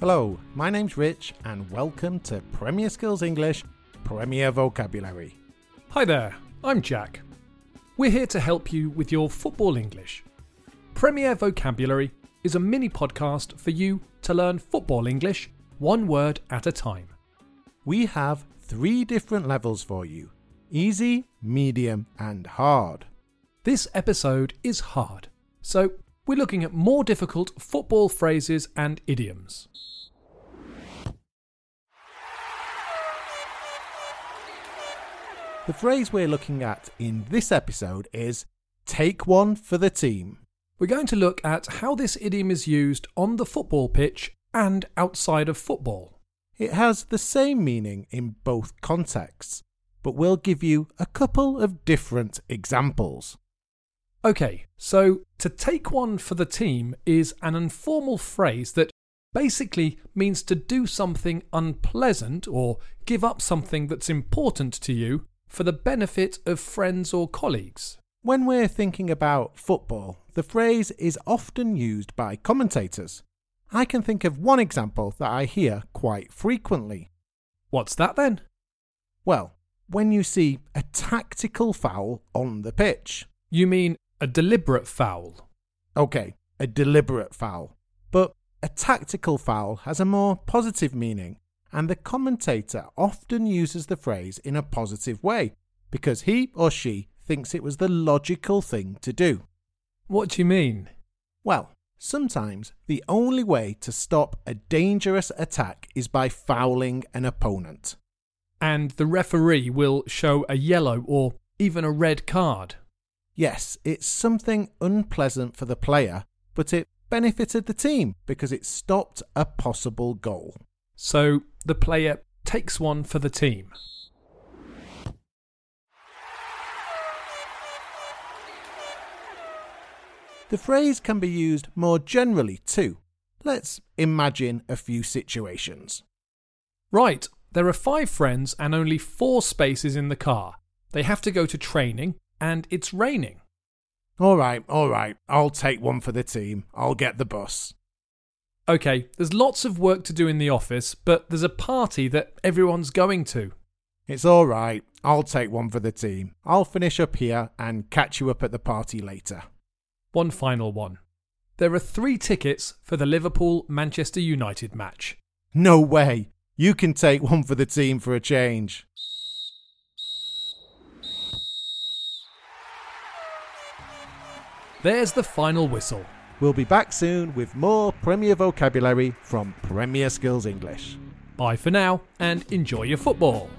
Hello, my name's Rich, and welcome to Premier Skills English Premier Vocabulary. Hi there, I'm Jack. We're here to help you with your football English. Premier Vocabulary is a mini podcast for you to learn football English one word at a time. We have three different levels for you easy, medium, and hard. This episode is hard, so we're looking at more difficult football phrases and idioms. The phrase we're looking at in this episode is take one for the team. We're going to look at how this idiom is used on the football pitch and outside of football. It has the same meaning in both contexts, but we'll give you a couple of different examples. Okay, so to take one for the team is an informal phrase that basically means to do something unpleasant or give up something that's important to you for the benefit of friends or colleagues. When we're thinking about football, the phrase is often used by commentators. I can think of one example that I hear quite frequently. What's that then? Well, when you see a tactical foul on the pitch. You mean a deliberate foul? Okay, a deliberate foul. But a tactical foul has a more positive meaning, and the commentator often uses the phrase in a positive way because he or she thinks it was the logical thing to do. What do you mean? Well, sometimes the only way to stop a dangerous attack is by fouling an opponent. And the referee will show a yellow or even a red card. Yes, it's something unpleasant for the player, but it benefited the team because it stopped a possible goal. So the player takes one for the team. The phrase can be used more generally too. Let's imagine a few situations. Right, there are five friends and only four spaces in the car. They have to go to training and it's raining. All right, all right, I'll take one for the team. I'll get the bus. Okay, there's lots of work to do in the office, but there's a party that everyone's going to. It's all right. I'll take one for the team. I'll finish up here and catch you up at the party later. One final one. There are three tickets for the Liverpool Manchester United match. No way. You can take one for the team for a change. There's the final whistle. We'll be back soon with more Premier vocabulary from Premier Skills English. Bye for now and enjoy your football.